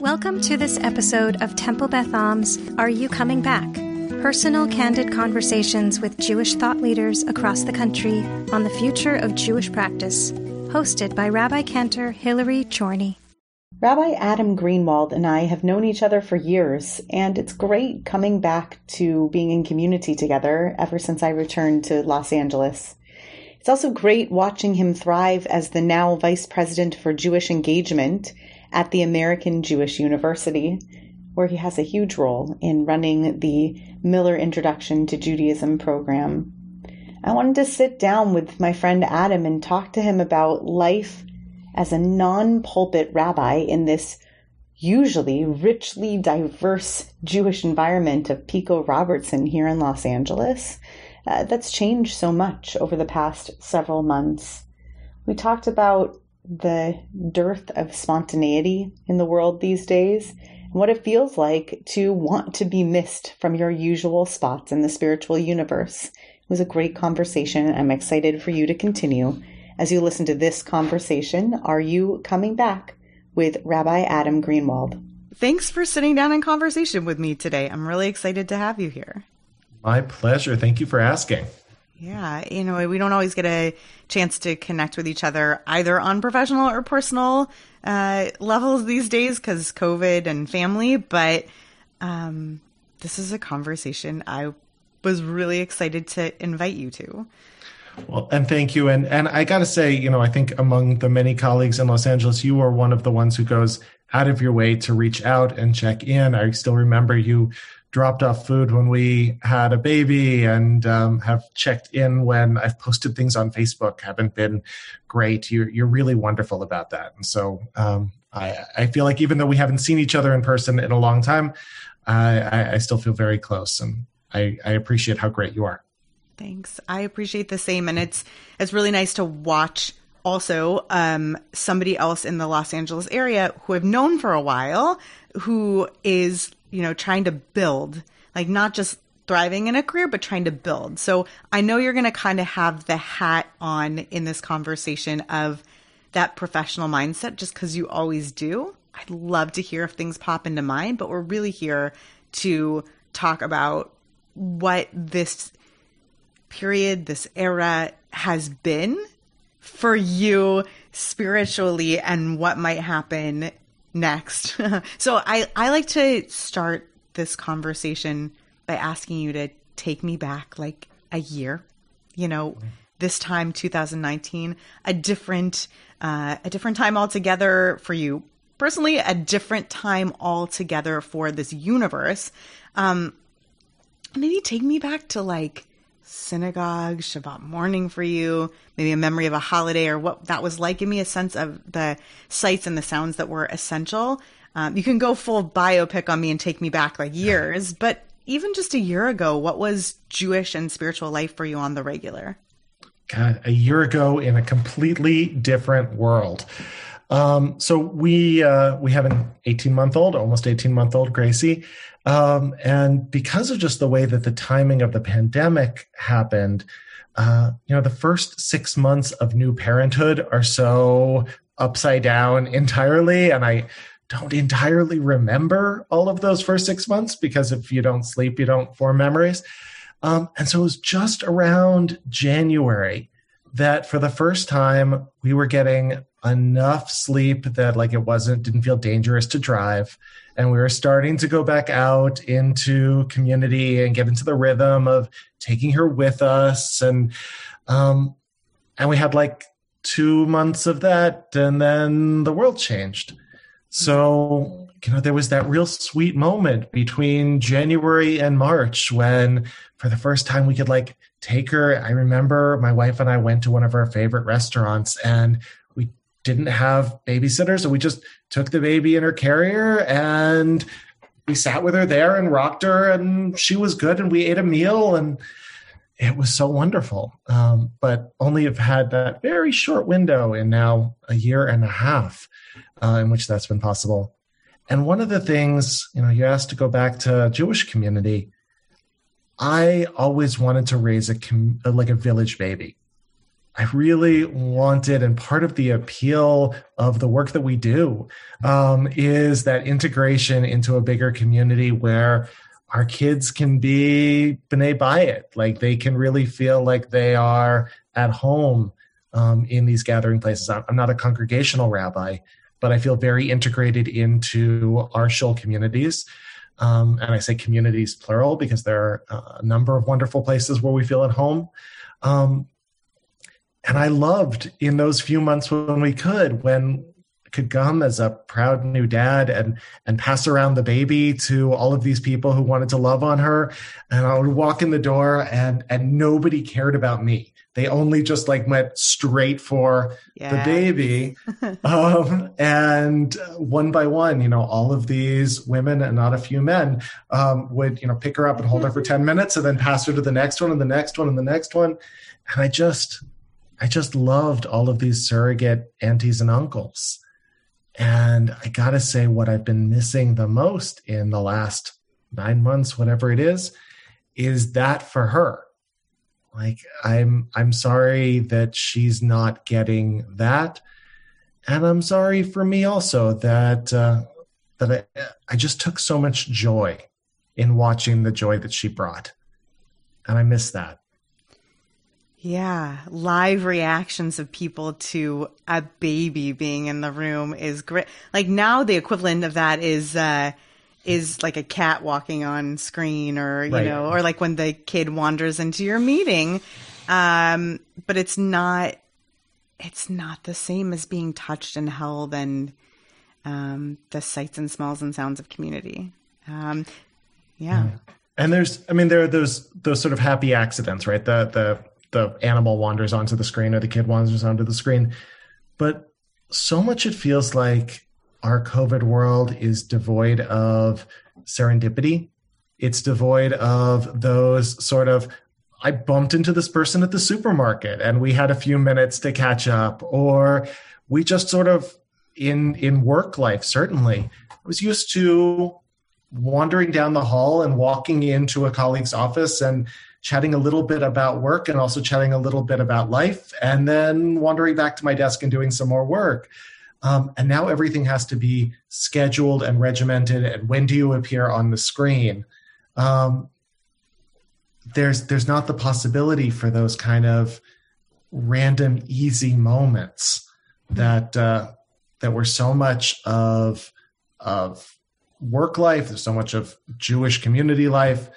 Welcome to this episode of Temple Beth Am's Are You Coming Back? Personal, candid conversations with Jewish thought leaders across the country on the future of Jewish practice, hosted by Rabbi Cantor Hillary Chorny. Rabbi Adam Greenwald and I have known each other for years, and it's great coming back to being in community together ever since I returned to Los Angeles. It's also great watching him thrive as the now Vice President for Jewish Engagement at the American Jewish University, where he has a huge role in running the Miller Introduction to Judaism program. I wanted to sit down with my friend Adam and talk to him about life as a non pulpit rabbi in this usually richly diverse Jewish environment of Pico Robertson here in Los Angeles. Uh, that's changed so much over the past several months. We talked about the dearth of spontaneity in the world these days and what it feels like to want to be missed from your usual spots in the spiritual universe. It was a great conversation. I'm excited for you to continue as you listen to this conversation. Are you coming back with Rabbi Adam Greenwald? Thanks for sitting down in conversation with me today. I'm really excited to have you here. My pleasure. Thank you for asking. Yeah, you know, we don't always get a chance to connect with each other either on professional or personal uh, levels these days because COVID and family. But um, this is a conversation I was really excited to invite you to. Well, and thank you. And and I got to say, you know, I think among the many colleagues in Los Angeles, you are one of the ones who goes out of your way to reach out and check in. I still remember you dropped off food when we had a baby and um, have checked in when I've posted things on Facebook haven't been great. You're, you're really wonderful about that. And so um, I, I feel like even though we haven't seen each other in person in a long time, I, I still feel very close and I, I appreciate how great you are. Thanks. I appreciate the same. And it's, it's really nice to watch also um, somebody else in the Los Angeles area who I've known for a while who is you know, trying to build, like not just thriving in a career, but trying to build. So I know you're going to kind of have the hat on in this conversation of that professional mindset just because you always do. I'd love to hear if things pop into mind, but we're really here to talk about what this period, this era has been for you spiritually and what might happen next. so I, I like to start this conversation by asking you to take me back like a year, you know, mm-hmm. this time 2019, a different, uh, a different time altogether for you personally, a different time altogether for this universe. Um, maybe take me back to like synagogue, Shabbat morning for you, maybe a memory of a holiday or what that was like. Give me a sense of the sights and the sounds that were essential. Um, you can go full biopic on me and take me back like years, but even just a year ago, what was Jewish and spiritual life for you on the regular? God, a year ago in a completely different world. Um, so we uh, we have an 18 month old, almost 18 month old Gracie, um, and because of just the way that the timing of the pandemic happened, uh, you know, the first six months of new parenthood are so upside down entirely, and I don't entirely remember all of those first six months because if you don't sleep, you don't form memories. Um, and so it was just around January that for the first time we were getting enough sleep that like it wasn't didn't feel dangerous to drive. And we were starting to go back out into community and get into the rhythm of taking her with us. And um and we had like 2 months of that and then the world changed. So you know there was that real sweet moment between January and March when for the first time we could like take her. I remember my wife and I went to one of our favorite restaurants and didn't have babysitters. So we just took the baby in her carrier and we sat with her there and rocked her and she was good and we ate a meal and it was so wonderful. Um, but only have had that very short window in now a year and a half uh, in which that's been possible. And one of the things, you know, you asked to go back to Jewish community. I always wanted to raise a com- like a village baby. I really wanted, and part of the appeal of the work that we do um, is that integration into a bigger community where our kids can be b'nai bayit, like they can really feel like they are at home um, in these gathering places. I'm not a congregational rabbi, but I feel very integrated into our shul communities. Um, and I say communities plural because there are a number of wonderful places where we feel at home. Um, and I loved in those few months when we could, when could come as a proud new dad and and pass around the baby to all of these people who wanted to love on her. And i would walk in the door and and nobody cared about me. They only just like went straight for yeah. the baby. Um, and one by one you know all of these women and not a few men um, would you know pick her up and hold her for 10 minutes and then pass her to the next one and the next one and the next one. And i just I just loved all of these surrogate aunties and uncles. And I got to say, what I've been missing the most in the last nine months, whatever it is, is that for her. Like, I'm, I'm sorry that she's not getting that. And I'm sorry for me also that, uh, that I, I just took so much joy in watching the joy that she brought. And I miss that. Yeah, live reactions of people to a baby being in the room is great. Like now the equivalent of that is uh is like a cat walking on screen or you right. know or like when the kid wanders into your meeting. Um but it's not it's not the same as being touched and held and um the sights and smells and sounds of community. Um yeah. yeah. And there's I mean there are those those sort of happy accidents, right? The the the animal wanders onto the screen or the kid wanders onto the screen. But so much it feels like our COVID world is devoid of serendipity. It's devoid of those sort of, I bumped into this person at the supermarket and we had a few minutes to catch up, or we just sort of in in work life, certainly. I was used to wandering down the hall and walking into a colleague's office and chatting a little bit about work and also chatting a little bit about life, and then wandering back to my desk and doing some more work. Um, and now everything has to be scheduled and regimented. And when do you appear on the screen? Um, there's there's not the possibility for those kind of random easy moments that uh, that were so much of of work life. There's so much of Jewish community life.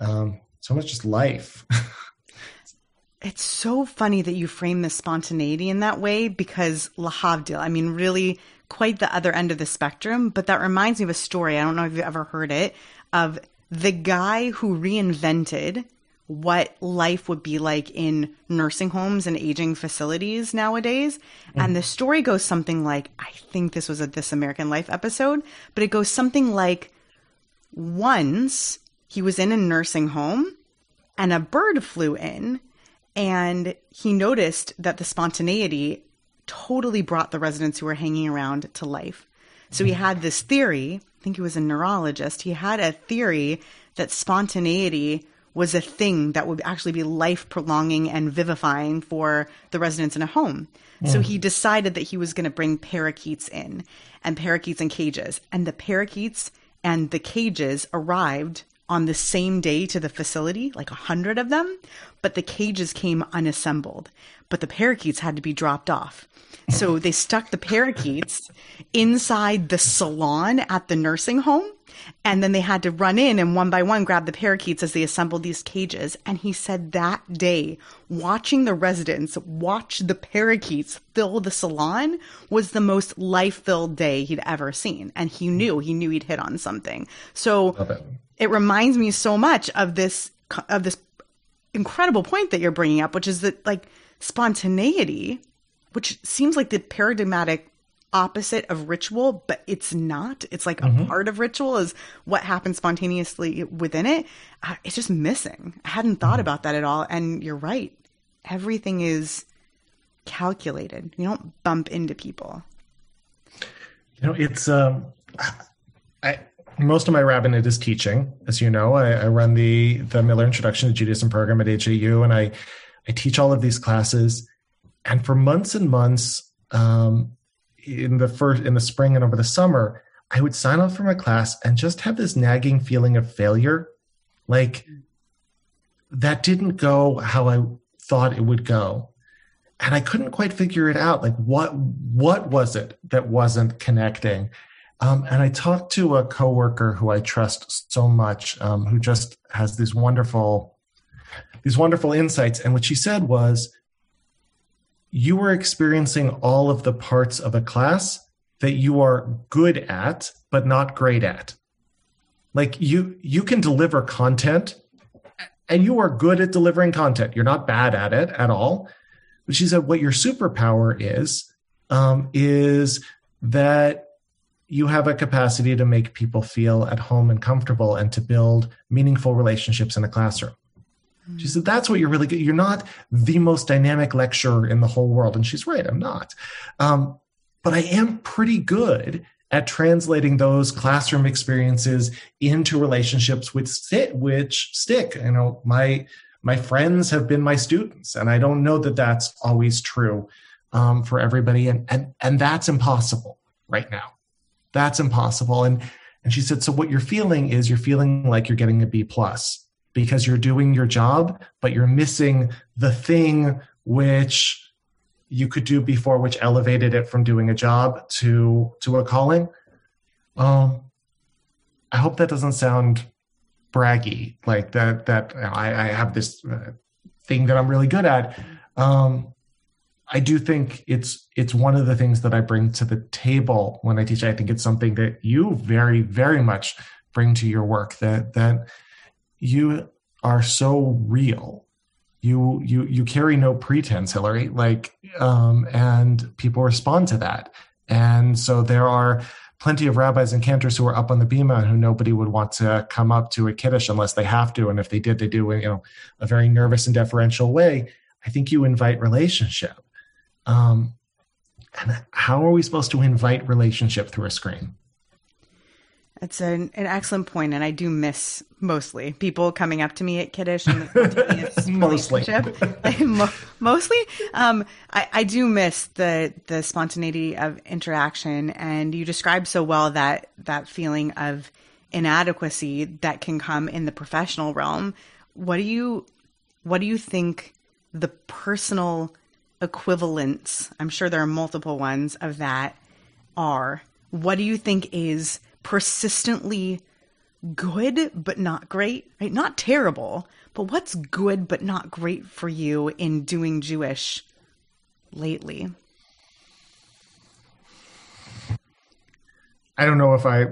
Um, so much just life. it's so funny that you frame the spontaneity in that way because Lahavdil, I mean, really quite the other end of the spectrum. But that reminds me of a story. I don't know if you've ever heard it of the guy who reinvented what life would be like in nursing homes and aging facilities nowadays. Mm. And the story goes something like I think this was a This American Life episode, but it goes something like once he was in a nursing home and a bird flew in and he noticed that the spontaneity totally brought the residents who were hanging around to life. So he had this theory, I think he was a neurologist, he had a theory that spontaneity was a thing that would actually be life prolonging and vivifying for the residents in a home. Mm. So he decided that he was going to bring parakeets in and parakeets in cages. And the parakeets and the cages arrived on the same day to the facility, like a hundred of them, but the cages came unassembled. But the parakeets had to be dropped off. So they stuck the parakeets inside the salon at the nursing home. And then they had to run in and one by one grab the parakeets as they assembled these cages. And he said that day, watching the residents watch the parakeets fill the salon was the most life filled day he'd ever seen. And he knew, he knew he'd hit on something. So it. reminds me so much of this, of this incredible point that you're bringing up, which is that like spontaneity which seems like the paradigmatic opposite of ritual, but it's not. It's like mm-hmm. a part of ritual is what happens spontaneously within it. Uh, it's just missing. I hadn't thought mm-hmm. about that at all. And you're right. Everything is calculated. You don't bump into people. You know, it's um, I most of my rabbinate is teaching, as you know. I, I run the the Miller Introduction to Judaism program at AJU, and I I teach all of these classes and for months and months, um, in the first in the spring and over the summer, I would sign up for my class and just have this nagging feeling of failure, like that didn't go how I thought it would go. And I couldn't quite figure it out. Like what what was it that wasn't connecting? Um, and I talked to a coworker who I trust so much, um, who just has these wonderful these wonderful insights. And what she said was, you were experiencing all of the parts of a class that you are good at but not great at. Like you you can deliver content and you are good at delivering content. You're not bad at it at all. But she said what your superpower is um, is that you have a capacity to make people feel at home and comfortable and to build meaningful relationships in a classroom she said, That's what you're really good. You're not the most dynamic lecturer in the whole world. And she's right, I'm not. Um, but I am pretty good at translating those classroom experiences into relationships which sit, which stick. You know, my my friends have been my students, and I don't know that that's always true um, for everybody, and and and that's impossible right now. That's impossible. And and she said, so what you're feeling is you're feeling like you're getting a B plus because you're doing your job, but you're missing the thing which you could do before, which elevated it from doing a job to to a calling. Um, I hope that doesn't sound braggy, like that. That I, I have this uh, thing that I'm really good at. Um, I do think it's it's one of the things that I bring to the table when I teach. I think it's something that you very very much bring to your work. That that you are so real you you you carry no pretense hillary like um and people respond to that and so there are plenty of rabbis and cantors who are up on the bima who nobody would want to come up to a kiddush unless they have to and if they did they do it you know a very nervous and deferential way i think you invite relationship um and how are we supposed to invite relationship through a screen it's an, an excellent point, and I do miss mostly people coming up to me at kiddush and the mostly, mostly. Um, I, I do miss the the spontaneity of interaction, and you described so well that that feeling of inadequacy that can come in the professional realm. What do you what do you think the personal equivalents? I'm sure there are multiple ones of that. Are what do you think is persistently good but not great, right? Not terrible, but what's good but not great for you in doing Jewish lately? I don't know if I,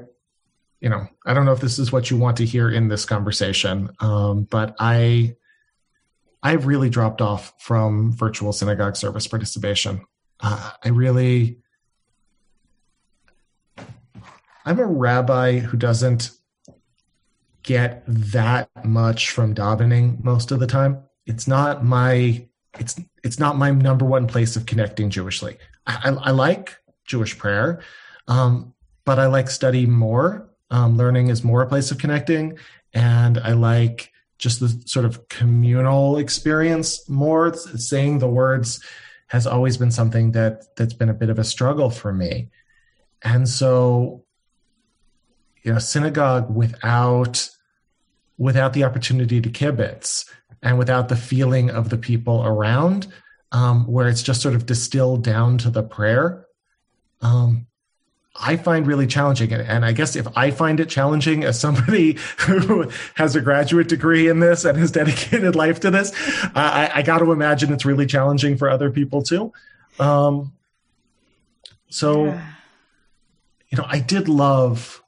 you know, I don't know if this is what you want to hear in this conversation, um, but I, I've really dropped off from virtual synagogue service participation. Uh, I really, I'm a rabbi who doesn't get that much from davening most of the time. It's not my it's it's not my number one place of connecting Jewishly. I, I, I like Jewish prayer, um, but I like study more. Um, learning is more a place of connecting, and I like just the sort of communal experience more. Saying the words has always been something that that's been a bit of a struggle for me, and so you know synagogue without without the opportunity to kibitz and without the feeling of the people around um, where it's just sort of distilled down to the prayer um, i find really challenging and i guess if i find it challenging as somebody who has a graduate degree in this and has dedicated life to this i, I got to imagine it's really challenging for other people too um, so yeah. you know i did love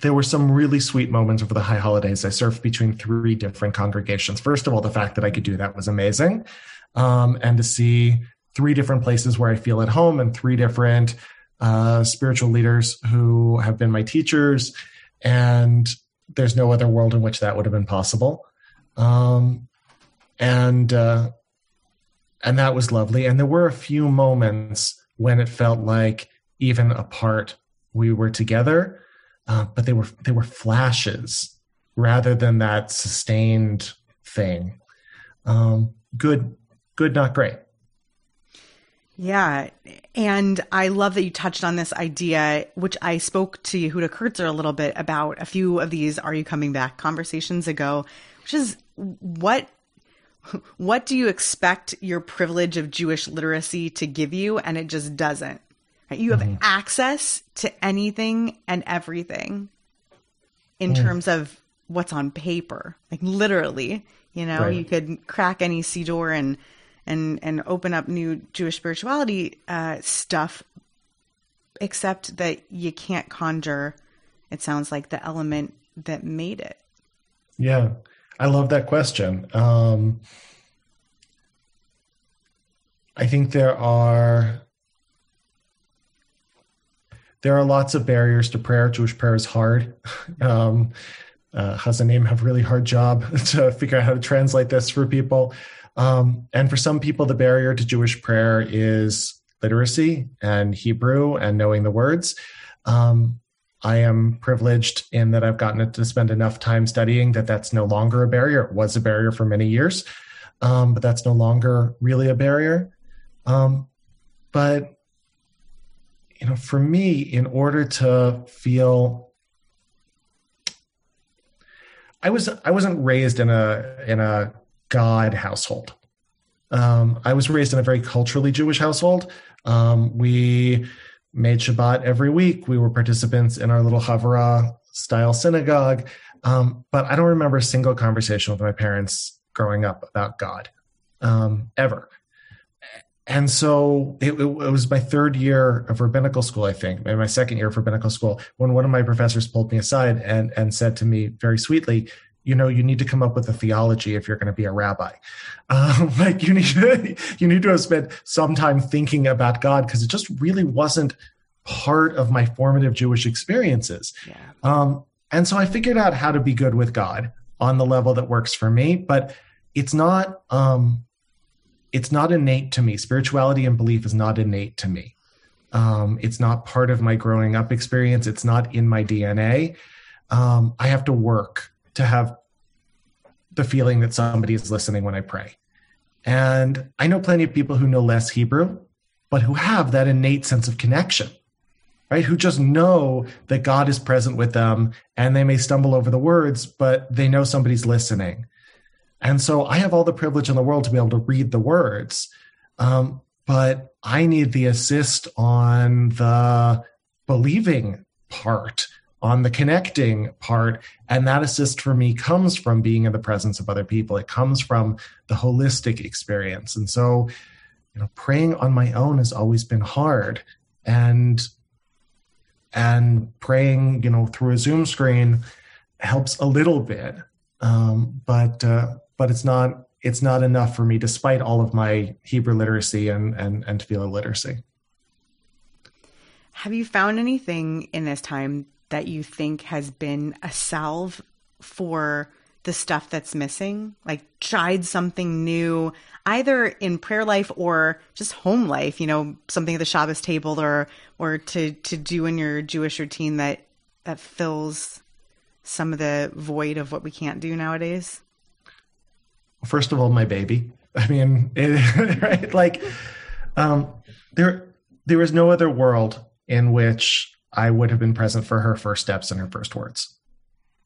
there were some really sweet moments over the high holidays. I served between three different congregations. First of all, the fact that I could do that was amazing. Um, and to see three different places where I feel at home and three different uh, spiritual leaders who have been my teachers. And there's no other world in which that would have been possible. Um, and, uh, and that was lovely. And there were a few moments when it felt like even apart we were together uh, but they were they were flashes rather than that sustained thing. Um, good, good, not great. Yeah. And I love that you touched on this idea, which I spoke to Yehuda Kurtzer a little bit about a few of these Are You Coming Back conversations ago, which is what what do you expect your privilege of Jewish literacy to give you? And it just doesn't. Right? You have mm-hmm. access to anything and everything in mm. terms of what's on paper, like literally. You know, right. you could crack any siddur and and and open up new Jewish spirituality uh, stuff, except that you can't conjure. It sounds like the element that made it. Yeah, I love that question. Um, I think there are there are lots of barriers to prayer. Jewish prayer is hard. Um, uh, Hazanim have really hard job to figure out how to translate this for people. Um, and for some people, the barrier to Jewish prayer is literacy and Hebrew and knowing the words. Um, I am privileged in that I've gotten to spend enough time studying that that's no longer a barrier. It was a barrier for many years, um, but that's no longer really a barrier. Um, but you know, for me, in order to feel I was I wasn't raised in a in a God household. Um, I was raised in a very culturally Jewish household. Um, we made Shabbat every week. We were participants in our little Havurah style synagogue. Um, but I don't remember a single conversation with my parents growing up about God um, ever. And so it, it, was my third year of rabbinical school, I think, and my second year of rabbinical school, when one of my professors pulled me aside and, and said to me very sweetly, you know you need to come up with a theology if you're going to be a rabbi. Um, like you need to you need to have spent some time thinking about god because it just really wasn't part of my formative jewish experiences. Yeah. um, and so i figured out how to be good with god on the level that works for me but it's not um, it's not innate to me. Spirituality and belief is not innate to me. Um, it's not part of my growing up experience. It's not in my dna um, i have to work to have the feeling that somebody is listening when I pray. And I know plenty of people who know less Hebrew, but who have that innate sense of connection, right? Who just know that God is present with them and they may stumble over the words, but they know somebody's listening. And so I have all the privilege in the world to be able to read the words. Um, but I need the assist on the believing part on the connecting part. And that assist for me comes from being in the presence of other people. It comes from the holistic experience. And so, you know, praying on my own has always been hard. And and praying, you know, through a Zoom screen helps a little bit. Um, but uh, but it's not it's not enough for me despite all of my Hebrew literacy and and, and tefillah literacy. Have you found anything in this time that you think has been a salve for the stuff that's missing? Like tried something new, either in prayer life or just home life, you know, something at the Shabbos table or or to to do in your Jewish routine that that fills some of the void of what we can't do nowadays? First of all, my baby. I mean, it, right? Like, um, there there is no other world in which I would have been present for her first steps and her first words.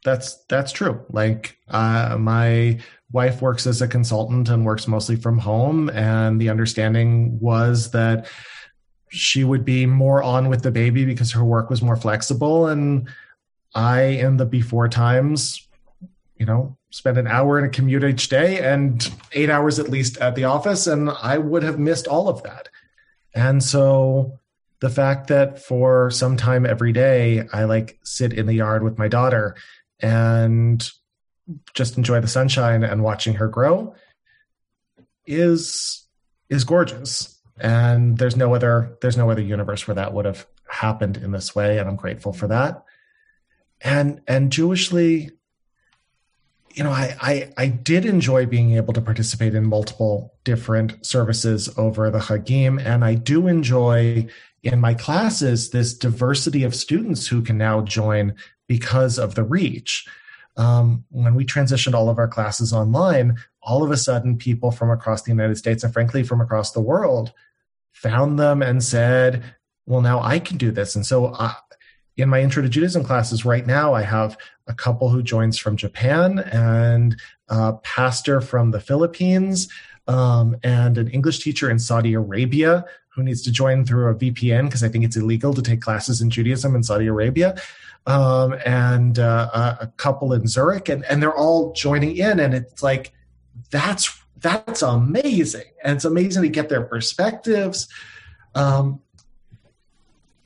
That's that's true. Like uh, my wife works as a consultant and works mostly from home, and the understanding was that she would be more on with the baby because her work was more flexible, and I, in the before times, you know, spent an hour in a commute each day and eight hours at least at the office, and I would have missed all of that. And so the fact that for some time every day I like sit in the yard with my daughter and just enjoy the sunshine and watching her grow is is gorgeous. And there's no other there's no other universe where that would have happened in this way and i'm grateful for that. And and jewishly you know I, I i did enjoy being able to participate in multiple different services over the hagim and i do enjoy in my classes this diversity of students who can now join because of the reach. Um, when we transitioned all of our classes online, all of a sudden people from across the United States and frankly from across the world found them and said, well, now I can do this. And so uh, in my intro to Judaism classes right now, I have a couple who joins from Japan and a pastor from the Philippines um, and an English teacher in Saudi Arabia who needs to join through a VPN because I think it's illegal to take classes in Judaism in Saudi Arabia. Um, and uh, a couple in Zurich, and, and they're all joining in, and it's like that's that's amazing, and it's amazing to get their perspectives. Um,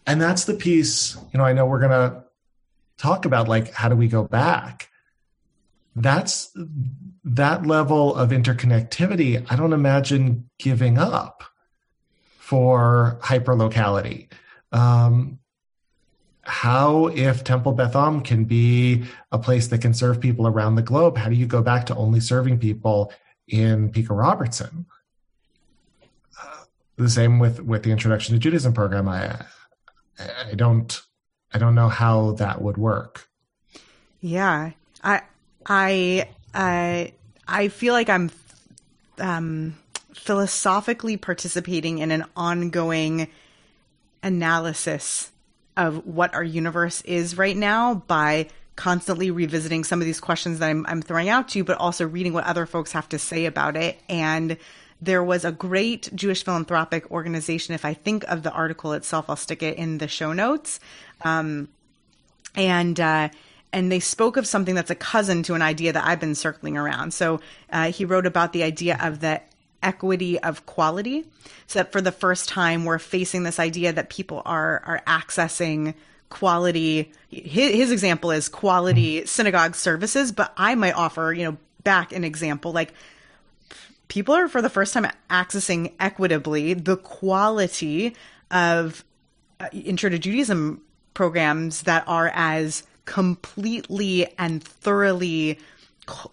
and that's the piece. You know, I know we're gonna talk about like how do we go back. That's that level of interconnectivity. I don't imagine giving up for hyperlocality. Um, how, if Temple Beth Am can be a place that can serve people around the globe, how do you go back to only serving people in Pico Robertson? Uh, the same with with the Introduction to Judaism program. I I don't I don't know how that would work. Yeah, I I I I feel like I'm um philosophically participating in an ongoing analysis of what our universe is right now by constantly revisiting some of these questions that I'm, I'm throwing out to you, but also reading what other folks have to say about it. And there was a great Jewish philanthropic organization. If I think of the article itself, I'll stick it in the show notes. Um, and uh, and they spoke of something that's a cousin to an idea that I've been circling around. So uh, he wrote about the idea of the equity of quality. So that for the first time, we're facing this idea that people are are accessing quality. His, his example is quality synagogue services, but I might offer, you know, back an example like people are for the first time accessing equitably the quality of uh, intro to Judaism programs that are as completely and thoroughly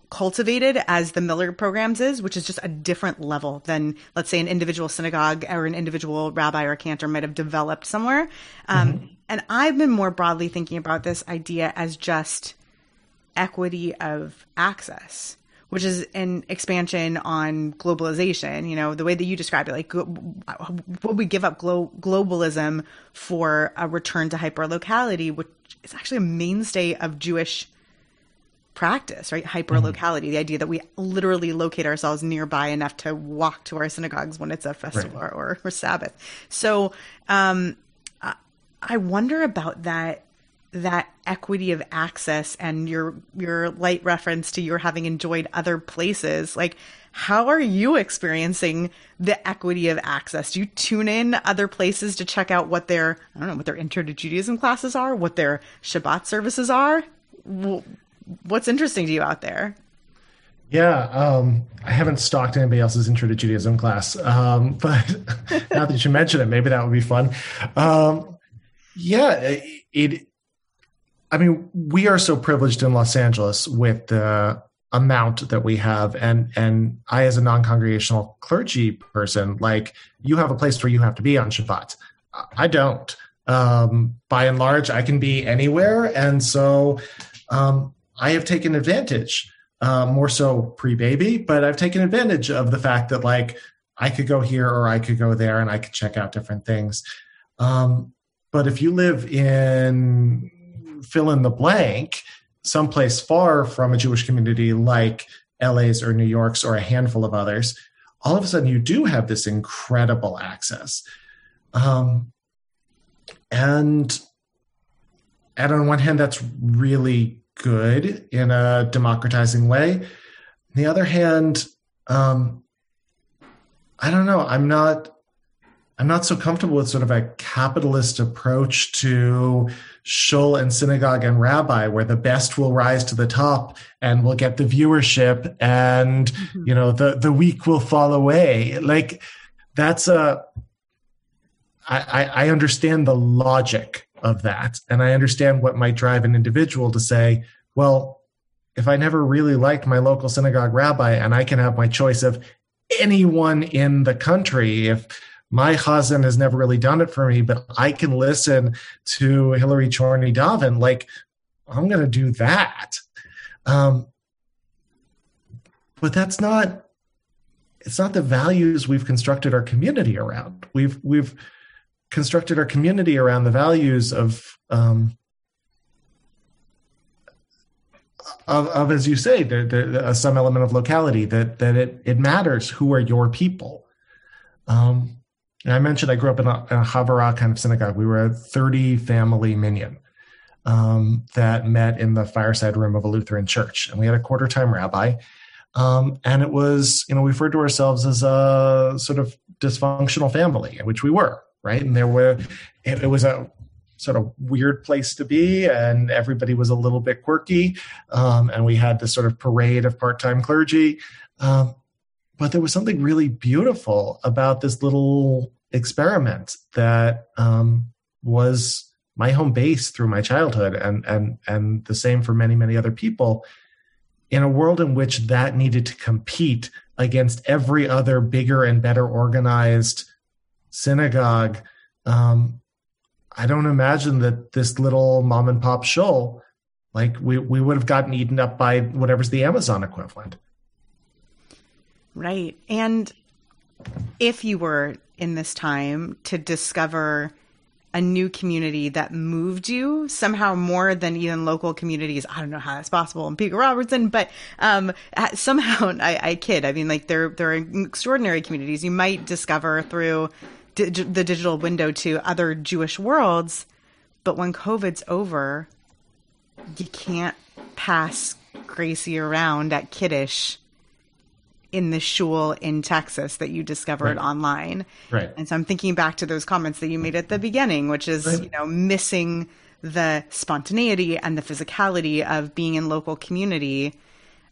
cultivated as the Miller programs is, which is just a different level than, let's say, an individual synagogue or an individual rabbi or cantor might have developed somewhere. Um, mm-hmm. And I've been more broadly thinking about this idea as just equity of access, which is an expansion on globalization. You know, the way that you describe it, like, would we give up glo- globalism for a return to hyperlocality, which is actually a mainstay of Jewish practice, right? Hyperlocality, mm-hmm. the idea that we literally locate ourselves nearby enough to walk to our synagogues when it's a festival right. or, or, Sabbath. So, um, I wonder about that that equity of access and your your light reference to your having enjoyed other places like how are you experiencing the equity of access do you tune in other places to check out what their i don't know what their intro to judaism classes are what their shabbat services are what's interesting to you out there? Yeah, um, I haven't stalked anybody else's intro to Judaism class, um, but now that you mention it, maybe that would be fun. Um, yeah, it. I mean, we are so privileged in Los Angeles with the amount that we have, and and I, as a non-congregational clergy person, like you have a place where you have to be on Shabbat. I don't. Um, by and large, I can be anywhere, and so um, I have taken advantage, uh, more so pre baby, but I've taken advantage of the fact that like I could go here or I could go there and I could check out different things. Um, but if you live in fill in the blank, someplace far from a Jewish community like LA's or New York's or a handful of others, all of a sudden you do have this incredible access. Um, and and on one hand, that's really good in a democratizing way. On the other hand, um, I don't know. I'm not. I'm not so comfortable with sort of a capitalist approach to shul and synagogue and rabbi, where the best will rise to the top and will get the viewership, and mm-hmm. you know the the weak will fall away. Like that's a. I, I understand the logic of that. And I understand what might drive an individual to say, well, if I never really liked my local synagogue rabbi and I can have my choice of anyone in the country, if my husband has never really done it for me, but I can listen to Hillary Chorny daven, like I'm going to do that. Um, but that's not it's not the values we've constructed our community around. We've we've constructed our community around the values of um, of, of, as you say, there, there, uh, some element of locality that that it it matters who are your people. Um, I mentioned I grew up in a, in a Havurah kind of synagogue. We were a 30 family minyan um, that met in the fireside room of a Lutheran church. And we had a quarter time rabbi. Um, and it was, you know, we referred to ourselves as a sort of dysfunctional family, which we were, right? And there were, it, it was a sort of weird place to be, and everybody was a little bit quirky. Um, and we had this sort of parade of part time clergy. Um, but there was something really beautiful about this little experiment that um, was my home base through my childhood and and and the same for many many other people in a world in which that needed to compete against every other bigger and better organized synagogue um, i don't imagine that this little mom and pop shul like we, we would have gotten eaten up by whatever's the amazon equivalent right and if you were in this time to discover a new community that moved you somehow more than even local communities. I don't know how that's possible in Pico Robertson, but um, somehow I, I, kid. I mean, like there there are extraordinary communities you might discover through di- the digital window to other Jewish worlds. But when COVID's over, you can't pass Gracie around at Kiddush in the shul in Texas that you discovered right. online. Right. And so I'm thinking back to those comments that you made at the beginning, which is, right. you know, missing the spontaneity and the physicality of being in local community.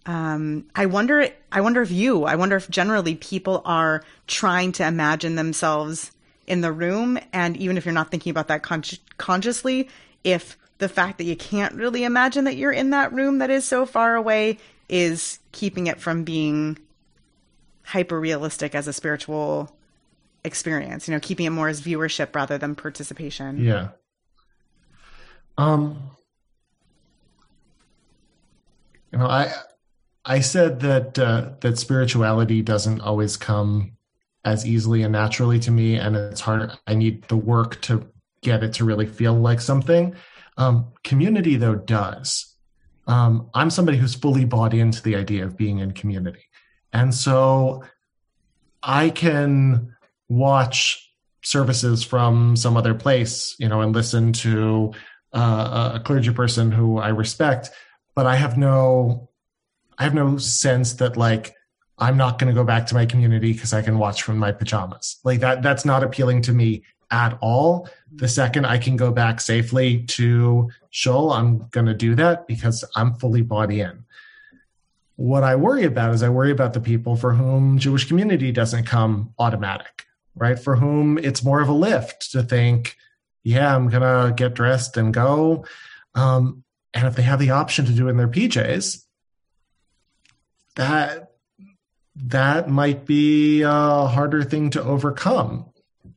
Um, I wonder, I wonder if you, I wonder if generally people are trying to imagine themselves in the room. And even if you're not thinking about that con- consciously, if the fact that you can't really imagine that you're in that room that is so far away is keeping it from being hyper realistic as a spiritual experience, you know, keeping it more as viewership rather than participation. Yeah. Um you know, I I said that uh, that spirituality doesn't always come as easily and naturally to me, and it's hard. I need the work to get it to really feel like something. Um, community, though, does. Um, I'm somebody who's fully bought into the idea of being in community. And so I can watch services from some other place, you know, and listen to uh, a clergy person who I respect, but I have no, I have no sense that like I'm not going to go back to my community because I can watch from my pajamas. Like that, that's not appealing to me at all. The second I can go back safely to Shul, I'm going to do that because I'm fully bought in. What I worry about is I worry about the people for whom Jewish community doesn't come automatic, right? For whom it's more of a lift to think, yeah, I'm going to get dressed and go. Um, and if they have the option to do it in their PJs, that that might be a harder thing to overcome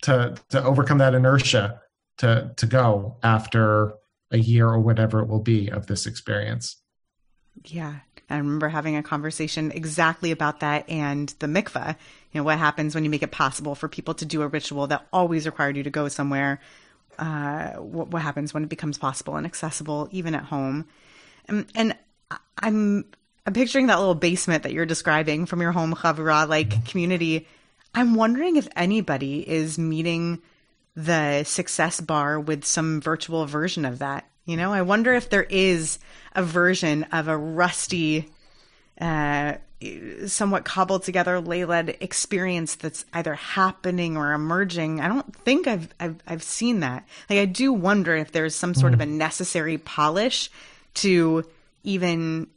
to to overcome that inertia to to go after a year or whatever it will be of this experience. Yeah, I remember having a conversation exactly about that and the mikveh. You know, what happens when you make it possible for people to do a ritual that always required you to go somewhere? Uh, what, what, happens when it becomes possible and accessible even at home? And, and I'm I'm picturing that little basement that you're describing from your home chavurah like community. I'm wondering if anybody is meeting the success bar with some virtual version of that. You know, I wonder if there is a version of a rusty, uh, somewhat cobbled together lay led experience that's either happening or emerging. I don't think I've, I've, I've seen that. Like, I do wonder if there's some sort mm. of a necessary polish to even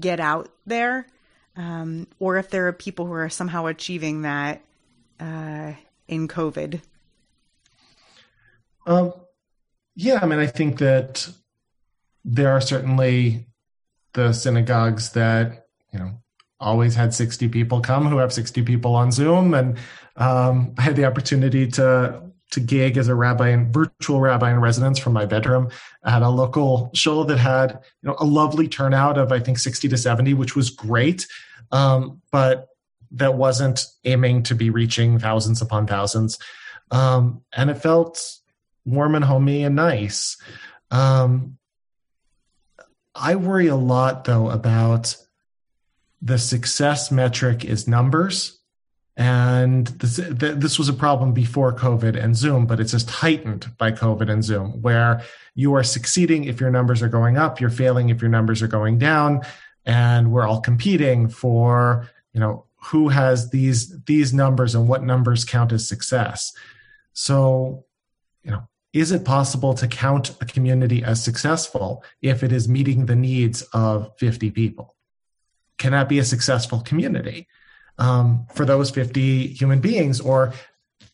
get out there, um, or if there are people who are somehow achieving that uh, in COVID. Um, yeah, I mean, I think that there are certainly the synagogues that you know always had 60 people come who have 60 people on zoom and um, i had the opportunity to to gig as a rabbi and virtual rabbi in residence from my bedroom at a local shul that had you know a lovely turnout of i think 60 to 70 which was great um, but that wasn't aiming to be reaching thousands upon thousands. Um, and it felt warm and homey and nice. Um, I worry a lot though about the success metric is numbers. And this, this was a problem before COVID and Zoom, but it's just heightened by COVID and Zoom, where you are succeeding if your numbers are going up, you're failing if your numbers are going down, and we're all competing for, you know, who has these these numbers and what numbers count as success. So, you know, is it possible to count a community as successful if it is meeting the needs of 50 people? Can that be a successful community um, for those 50 human beings? Or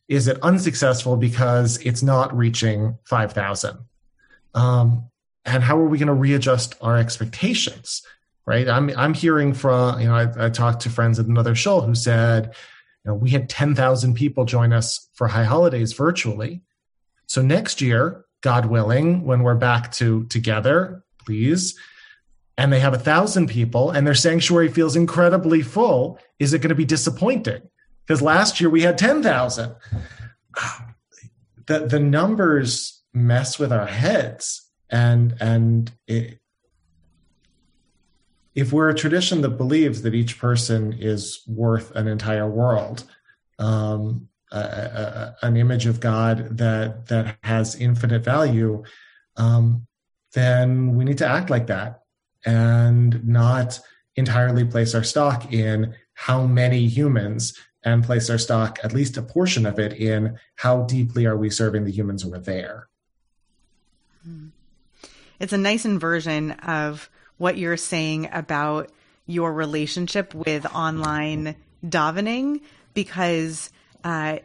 is it unsuccessful because it's not reaching 5,000? Um, and how are we going to readjust our expectations? Right. I'm, I'm hearing from, you know, I, I talked to friends at another shul who said, you know, we had 10,000 people join us for high holidays virtually so next year, God willing, when we're back to together, please, and they have a thousand people and their sanctuary feels incredibly full, is it going to be disappointing? Because last year we had 10,000. The, the numbers mess with our heads and and it, if we're a tradition that believes that each person is worth an entire world um, a, a, an image of God that that has infinite value, um, then we need to act like that and not entirely place our stock in how many humans and place our stock, at least a portion of it, in how deeply are we serving the humans who are there. It's a nice inversion of what you're saying about your relationship with online davening because uh,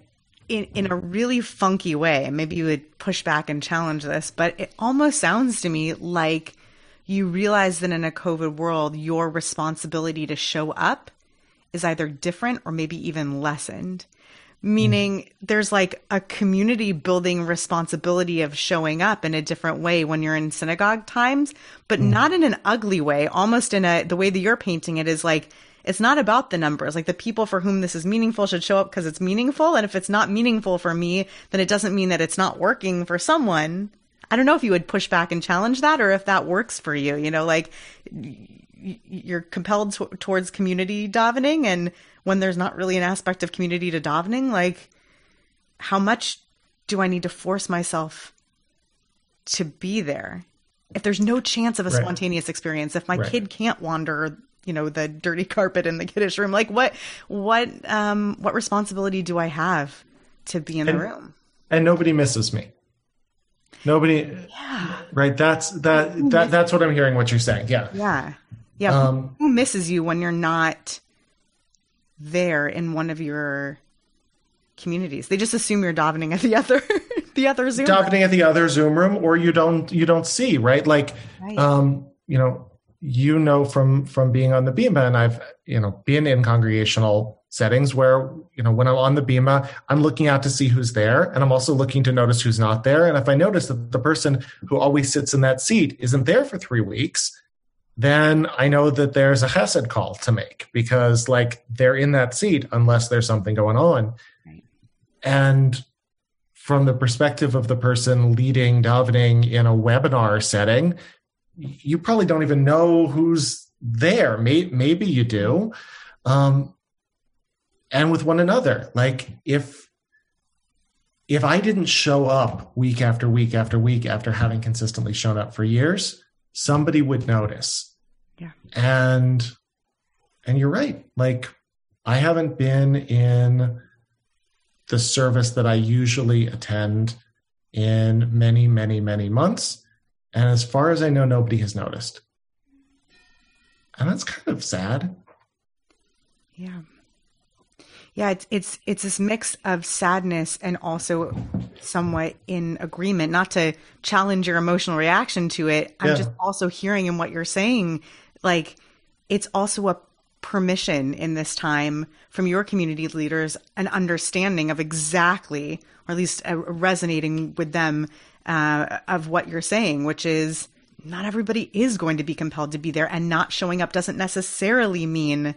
in in a really funky way. Maybe you would push back and challenge this, but it almost sounds to me like you realize that in a COVID world, your responsibility to show up is either different or maybe even lessened. Meaning mm. there's like a community building responsibility of showing up in a different way when you're in synagogue times, but mm. not in an ugly way, almost in a, the way that you're painting it is like, it's not about the numbers. Like the people for whom this is meaningful should show up because it's meaningful. And if it's not meaningful for me, then it doesn't mean that it's not working for someone. I don't know if you would push back and challenge that or if that works for you. You know, like you're compelled to- towards community davening. And when there's not really an aspect of community to davening, like how much do I need to force myself to be there? If there's no chance of a right. spontaneous experience, if my right. kid can't wander you know the dirty carpet in the kiddush room like what what um what responsibility do i have to be in and, the room and nobody misses me nobody yeah. right that's that that that's what i'm hearing what you're saying yeah yeah yeah um, who misses you when you're not there in one of your communities they just assume you're davening at the other the other zoom davening room. at the other zoom room or you don't you don't see right like right. um you know you know from from being on the bima and i've you know been in congregational settings where you know when i'm on the bima i'm looking out to see who's there and i'm also looking to notice who's not there and if i notice that the person who always sits in that seat isn't there for three weeks then i know that there's a chesed call to make because like they're in that seat unless there's something going on and from the perspective of the person leading davening in a webinar setting you probably don't even know who's there. Maybe, maybe you do. Um, and with one another, like if if I didn't show up week after week after week after having consistently shown up for years, somebody would notice. Yeah. And and you're right. Like I haven't been in the service that I usually attend in many, many, many months. And as far as I know, nobody has noticed. And that's kind of sad. Yeah. Yeah, it's it's it's this mix of sadness and also somewhat in agreement. Not to challenge your emotional reaction to it, I'm just also hearing in what you're saying, like it's also a permission in this time from your community leaders, an understanding of exactly, or at least uh, resonating with them uh, of what you're saying, which is not everybody is going to be compelled to be there, and not showing up doesn't necessarily mean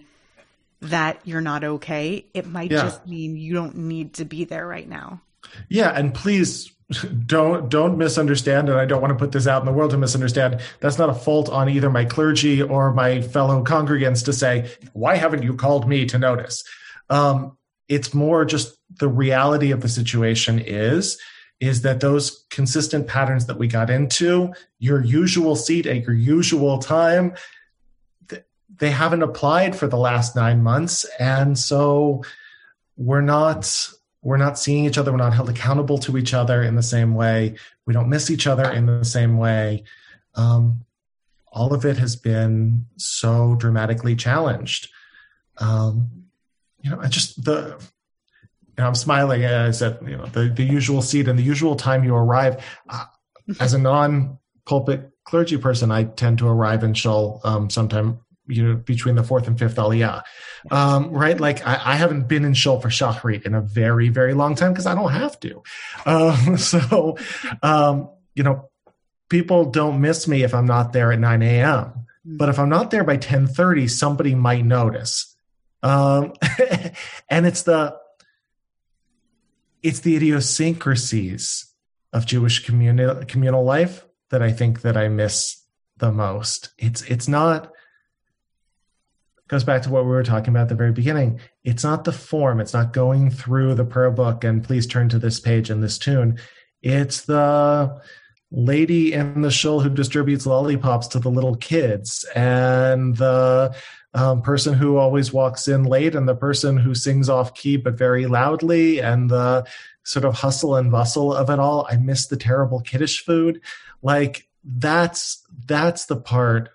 that you're not okay. It might Yeah. just mean you don't need to be there right now. Yeah, and please don't don't misunderstand and I don't want to put this out in the world to misunderstand. That's not a fault on either my clergy or my fellow congregants to say, "Why haven't you called me to notice?" Um, it's more just the reality of the situation is is that those consistent patterns that we got into, your usual seat at your usual time, they haven't applied for the last 9 months. And so we're not we're not seeing each other. We're not held accountable to each other in the same way. We don't miss each other in the same way. Um, all of it has been so dramatically challenged. Um, you know i just the you know, i'm smiling as at you know the, the usual seat and the usual time you arrive. Uh, as a non-pulpit clergy person i tend to arrive in shul um, sometime you know between the fourth and fifth aliyah um, right? Like I, I haven't been in shul for shachrit in a very, very long time because I don't have to. Um, so, um, you know, people don't miss me if I'm not there at 9 a.m. But if I'm not there by 10:30, somebody might notice. Um, and it's the it's the idiosyncrasies of Jewish communal communal life that I think that I miss the most. It's it's not goes back to what we were talking about at the very beginning. It's not the form, it's not going through the prayer book and please turn to this page and this tune. It's the lady in the shul who distributes lollipops to the little kids and the um, person who always walks in late and the person who sings off key but very loudly and the sort of hustle and bustle of it all. I miss the terrible kiddush food. Like that's that's the part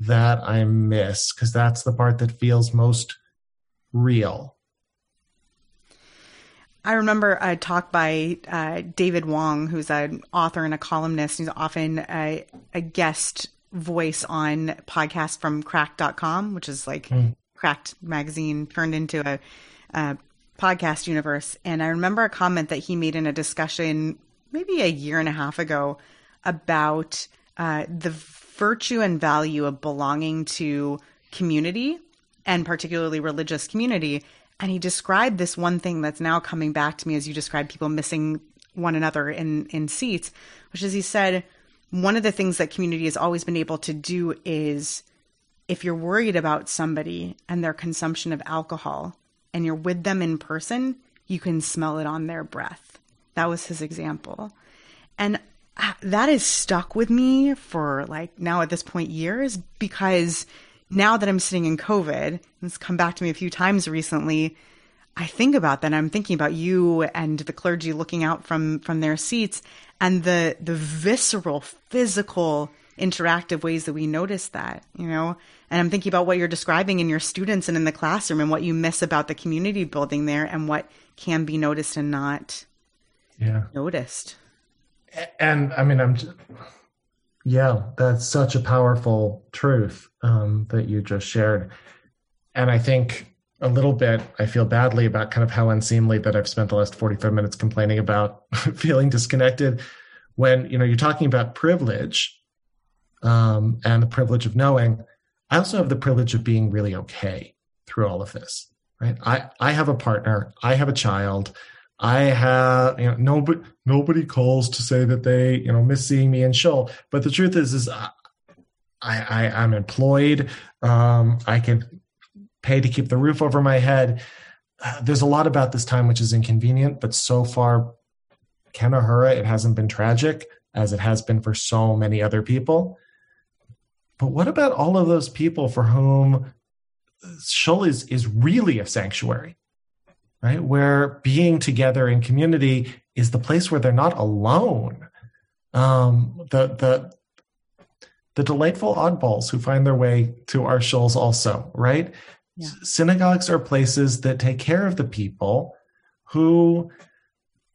that I miss because that's the part that feels most real. I remember a talk by uh, David Wong, who's an author and a columnist. He's often a, a guest voice on podcasts from cracked.com, which is like cracked magazine turned into a, a podcast universe. And I remember a comment that he made in a discussion maybe a year and a half ago about uh, the virtue and value of belonging to community and particularly religious community. And he described this one thing that's now coming back to me as you describe people missing one another in, in seats, which is he said, one of the things that community has always been able to do is if you're worried about somebody and their consumption of alcohol and you're with them in person, you can smell it on their breath. That was his example. And that is stuck with me for like now at this point years because now that I'm sitting in COVID, it's come back to me a few times recently, I think about that. I'm thinking about you and the clergy looking out from from their seats and the the visceral, physical, interactive ways that we notice that, you know. And I'm thinking about what you're describing in your students and in the classroom and what you miss about the community building there and what can be noticed and not Yeah. noticed. And I mean, I'm, j- yeah, that's such a powerful truth um, that you just shared. And I think a little bit, I feel badly about kind of how unseemly that I've spent the last 45 minutes complaining about feeling disconnected when, you know, you're talking about privilege um, and the privilege of knowing. I also have the privilege of being really okay through all of this, right? I, I have a partner, I have a child, I have, you know, nobody, nobody calls to say that they, you know, miss seeing me in shul. But the truth is, is I, I, I'm employed. Um, I can pay to keep the roof over my head. Uh, there's a lot about this time which is inconvenient, but so far, Kenahura, it hasn't been tragic as it has been for so many other people. But what about all of those people for whom shul is, is really a sanctuary? Right? Where being together in community is the place where they're not alone. Um, the the the delightful oddballs who find their way to our shuls also, right? Yeah. Synagogues are places that take care of the people who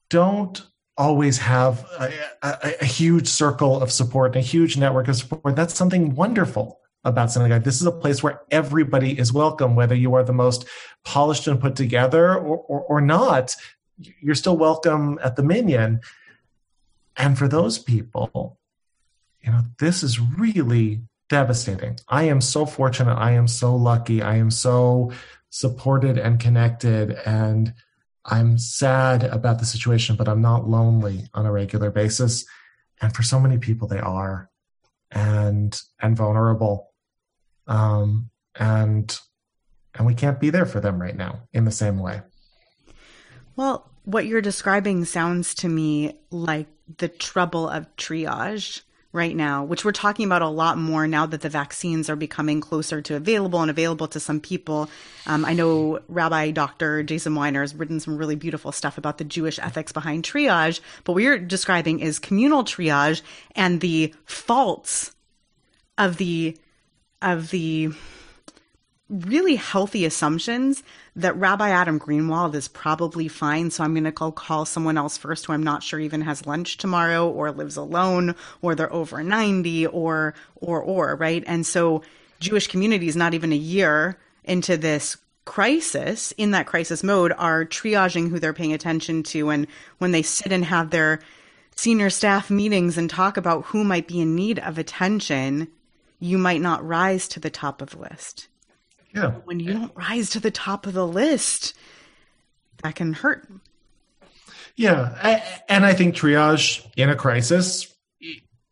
don't always have a, a, a huge circle of support and a huge network of support. That's something wonderful about synagogue. This is a place where everybody is welcome, whether you are the most polished and put together or, or, or not. You're still welcome at the Minyan. And for those people, you know, this is really devastating. I am so fortunate. I am so lucky. I am so supported and connected and I'm sad about the situation, but I'm not lonely on a regular basis. And for so many people, they are, and and vulnerable, um, and and we can't be there for them right now in the same way. Well, what you're describing sounds to me like the trouble of triage right now, which we're talking about a lot more now that the vaccines are becoming closer to available and available to some people. Um, I know Rabbi Dr. Jason Weiner has written some really beautiful stuff about the Jewish ethics behind triage, but what you're describing is communal triage and the faults of the of the really healthy assumptions that Rabbi Adam Greenwald is probably fine. So I'm going to go call someone else first who I'm not sure even has lunch tomorrow or lives alone or they're over 90 or, or, or, right? And so Jewish communities, not even a year into this crisis, in that crisis mode, are triaging who they're paying attention to. And when they sit and have their senior staff meetings and talk about who might be in need of attention, you might not rise to the top of the list. Yeah. When you don't rise to the top of the list, that can hurt. Yeah. And I think triage in a crisis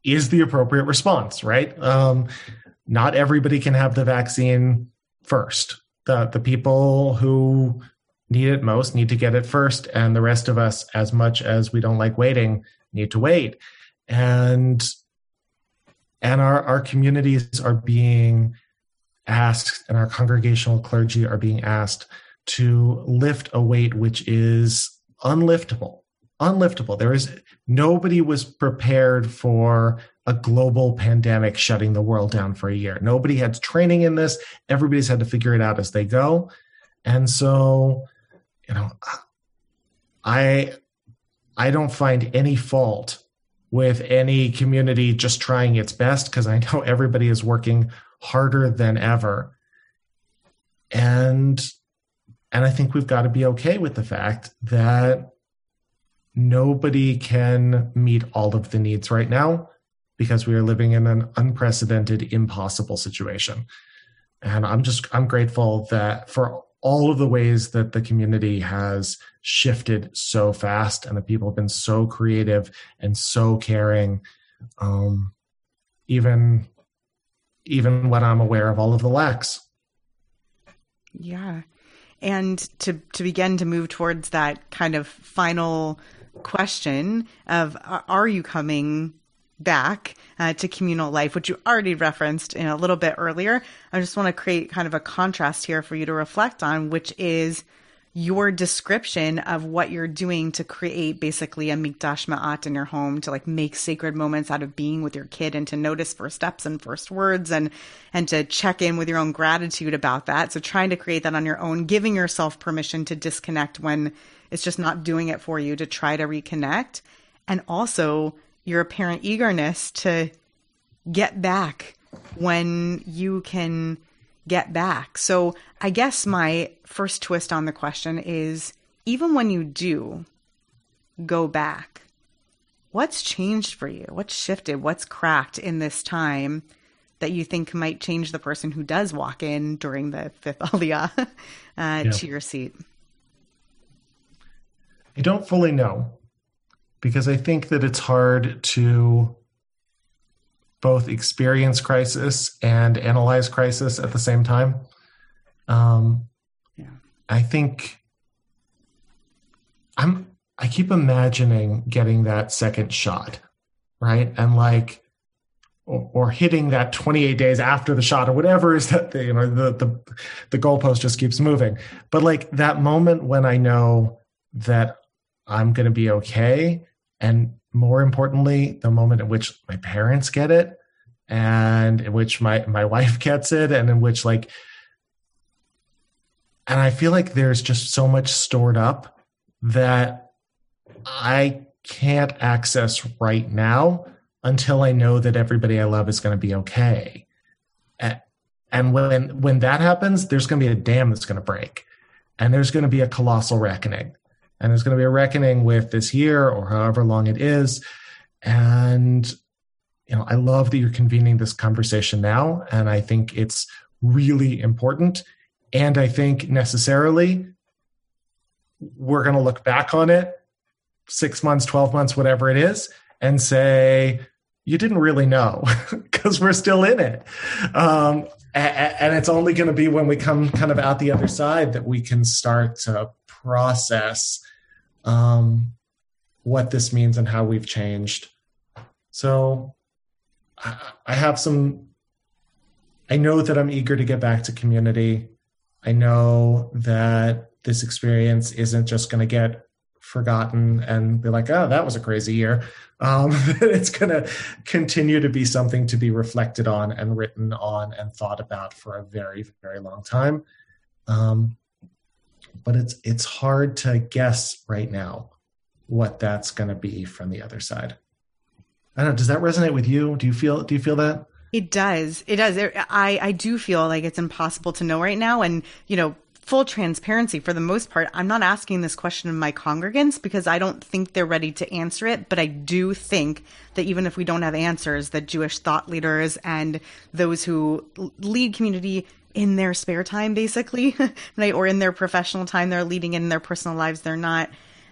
is the appropriate response, right? Um, not everybody can have the vaccine first. The, the people who need it most need to get it first. And the rest of us, as much as we don't like waiting, need to wait. And and our, our communities are being asked and our congregational clergy are being asked to lift a weight which is unliftable unliftable. There is nobody was prepared for a global pandemic shutting the world down for a year. Nobody had training in this. Everybody's had to figure it out as they go. And so you know i i don't find any fault with any community just trying its best because i know everybody is working harder than ever. And and I think we've got to be okay with the fact that nobody can meet all of the needs right now because we are living in an unprecedented impossible situation. And I'm just I'm grateful that for all of the ways that the community has shifted so fast and the people have been so creative and so caring um, even even when I'm aware of all of the lacks. Yeah. And to to begin to move towards that kind of final question of are you coming back uh, to communal life, which you already referenced in a little bit earlier. I just want to create kind of a contrast here for you to reflect on, which is your description of what you're doing to create basically a mikdash me'at in your home to like make sacred moments out of being with your kid and to notice first steps and first words and and to check in with your own gratitude about that so trying to create that on your own giving yourself permission to disconnect when it's just not doing it for you to try to reconnect and also your apparent eagerness to get back when you can get back. So I guess my first twist on the question is even when you do go back, what's changed for you? What's shifted? What's cracked in this time that you think might change the person who does walk in during the fifth aliyah uh, yeah. to your seat? I don't fully know because I think that it's hard to both experience crisis and analyze crisis at the same time. Um, yeah. I think I'm. I keep imagining getting that second shot, right, and like, or, or hitting that 28 days after the shot, or whatever is that the you know the the the goalpost just keeps moving. But like that moment when I know that I'm going to be okay, and more importantly, the moment in which my parents get it and in which my my wife gets it and in which like and I feel like there's just so much stored up that I can't access right now until I know that everybody I love is going to be okay. And when when that happens, there's going to be a dam that's going to break, and there's going to be a colossal reckoning and there's going to be a reckoning with this year or however long it is and you know i love that you're convening this conversation now and i think it's really important and I think necessarily we're going to look back on it six months, 12 months, whatever it is, and say, you didn't really know because we're still in it. Um, and it's only going to be when we come kind of out the other side that we can start to process um, what this means and how we've changed. So I have some, I know that I'm eager to get back to community. I know that this experience isn't just going to get forgotten and be like, oh, that was a crazy year. Um, it's going to continue to be something to be reflected on and written on and thought about for a very, very long time. Um, but it's it's hard to guess right now what that's going to be from the other side. I don't know. Does that resonate with you? Do you feel do you feel that? It does. It does. I I do feel like it's impossible to know right now, and you know, full transparency for the most part, I'm not asking this question of my congregants because I don't think they're ready to answer it. But I do think that even if we don't have answers, that Jewish thought leaders and those who lead community in their spare time, basically, right, or in their professional time, they're leading in their personal lives. They're not.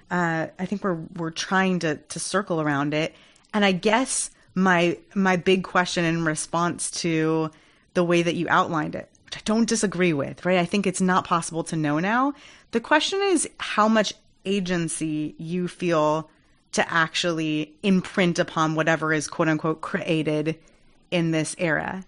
Uh, I think we're we're trying to to circle around it, and I guess my my big question in response to the way that you outlined it which I don't disagree with, right? I think it's not possible to know now. The question is how much agency you feel to actually imprint upon whatever is quote unquote created in this era.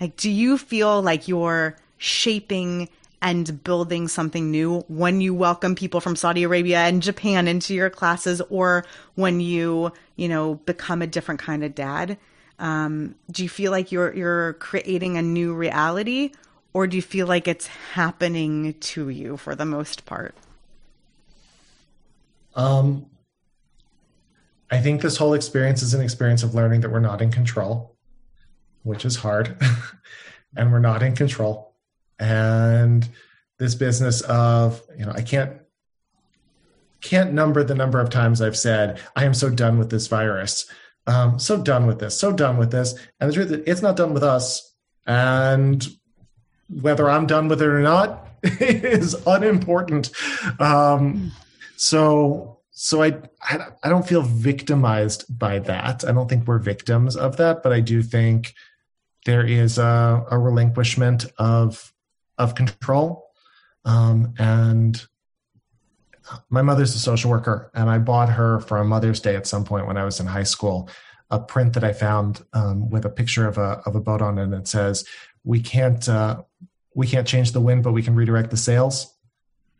Like, do you feel like you're shaping and building something new when you welcome people from Saudi Arabia and Japan into your classes or when you, you know, become a different kind of dad? Um, do you feel like you're you're creating a new reality, or do you feel like it's happening to you for the most part? Um, I think this whole experience is an experience of learning that we're not in control, which is hard, and we're not in control. And this business of you know, I can't can't number the number of times I've said I am so done with this virus um, so done with this, so done with this. And the truth is, it's not done with us. And whether I'm done with it or not is unimportant. Um, so, so I, I, I don't feel victimized by that. I don't think we're victims of that, but I do think there is a, a relinquishment of of control. Um, and my mother's a social worker, and I bought her for a Mother's Day at some point when I was in high school a print that I found um, with a picture of a of a boat on it, and it says, "We can't uh, we can't change the wind, but we can redirect the sails."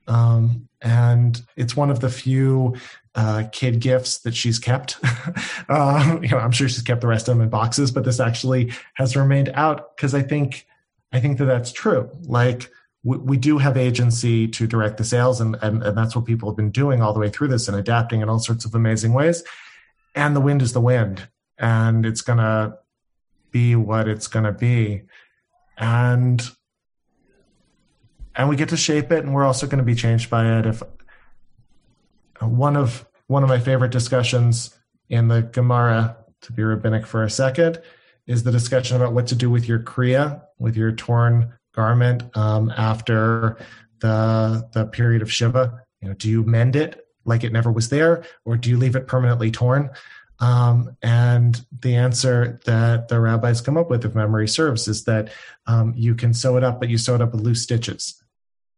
Um, and it's one of the few uh, kid gifts that she's kept. uh, you know, I'm sure she's kept the rest of them in boxes, but this actually has remained out because I think I think that that's true. Like we, we do have agency to direct the sails, and, and and that's what people have been doing all the way through this and adapting in all sorts of amazing ways. And the wind is the wind, and it's to be what it's to be and and we get to shape it and we're also going to be changed by it if one of one of my favorite discussions in the Gemara to be rabbinic for a second is the discussion about what to do with your kriya with your torn garment um, after the the period of shiva you know do you mend it like it never was there or do you leave it permanently torn um, and the answer that the rabbis come up with, if memory serves, is that um, you can sew it up, but you sew it up with loose stitches.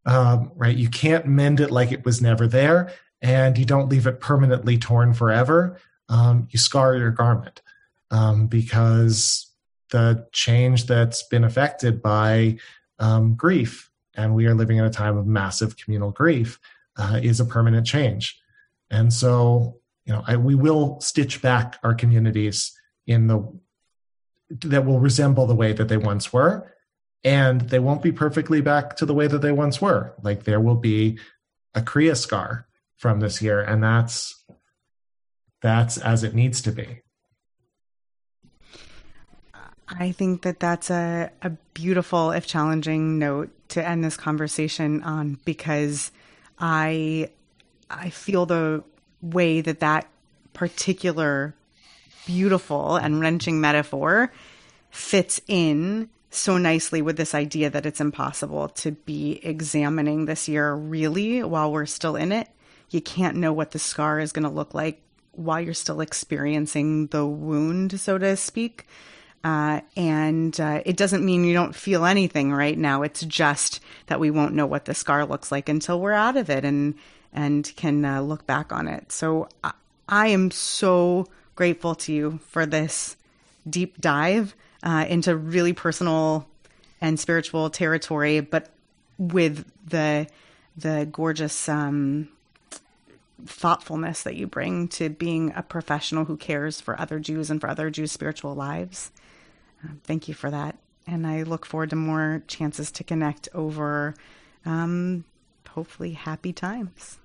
Um, right? You can't mend it like it was never there, and you don't leave it permanently torn forever. Um, you scar your garment um, because the change that's been affected by um, grief, and we are living in a time of massive communal grief, uh, is a permanent change. And so you know, I, we will stitch back our communities in the that will resemble the way that they once were, and they won't be perfectly back to the way that they once were. Like there will be a Kriya scar from this year, and that's that's as it needs to be. I think that that's a, a beautiful, if challenging, note to end this conversation on because I I feel the way that that particular beautiful and wrenching metaphor fits in so nicely with this idea that it's impossible to be examining this year really while we're still in it. You can't know what the scar is going to look like while you're still experiencing the wound, so to speak. Uh, and uh, it doesn't mean you don't feel anything right now. It's just that we won't know what the scar looks like until we're out of it and and can uh, look back on it. So I, I, am so grateful to you for this deep dive uh, into really personal and spiritual territory, but with the the gorgeous um, thoughtfulness that you bring to being a professional who cares for other Jews and for other Jews' spiritual lives. Uh, thank you for that. And I look forward to more chances to connect over um, hopefully happy times.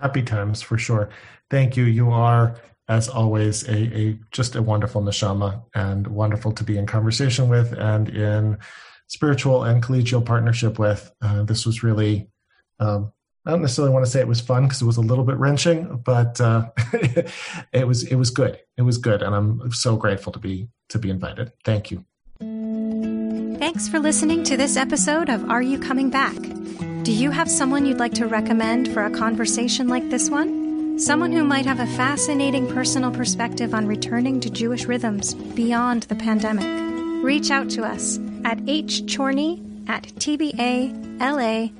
Happy times for sure. Thank you. You are, as always, a, a just a wonderful neshama and wonderful to be in conversation with and in spiritual and collegial partnership with. Uh, this was really um, I don't necessarily want to say it was fun because it was a little bit wrenching, but uh, it was it was good. It was good, and I'm so grateful to be to be invited. Thank you. Thanks for listening to this episode of Are You Coming Back? Do you have someone you'd like to recommend for a conversation like this one? Someone who might have a fascinating personal perspective on returning to Jewish rhythms beyond the pandemic. Reach out to us at hchorny at tbala.org.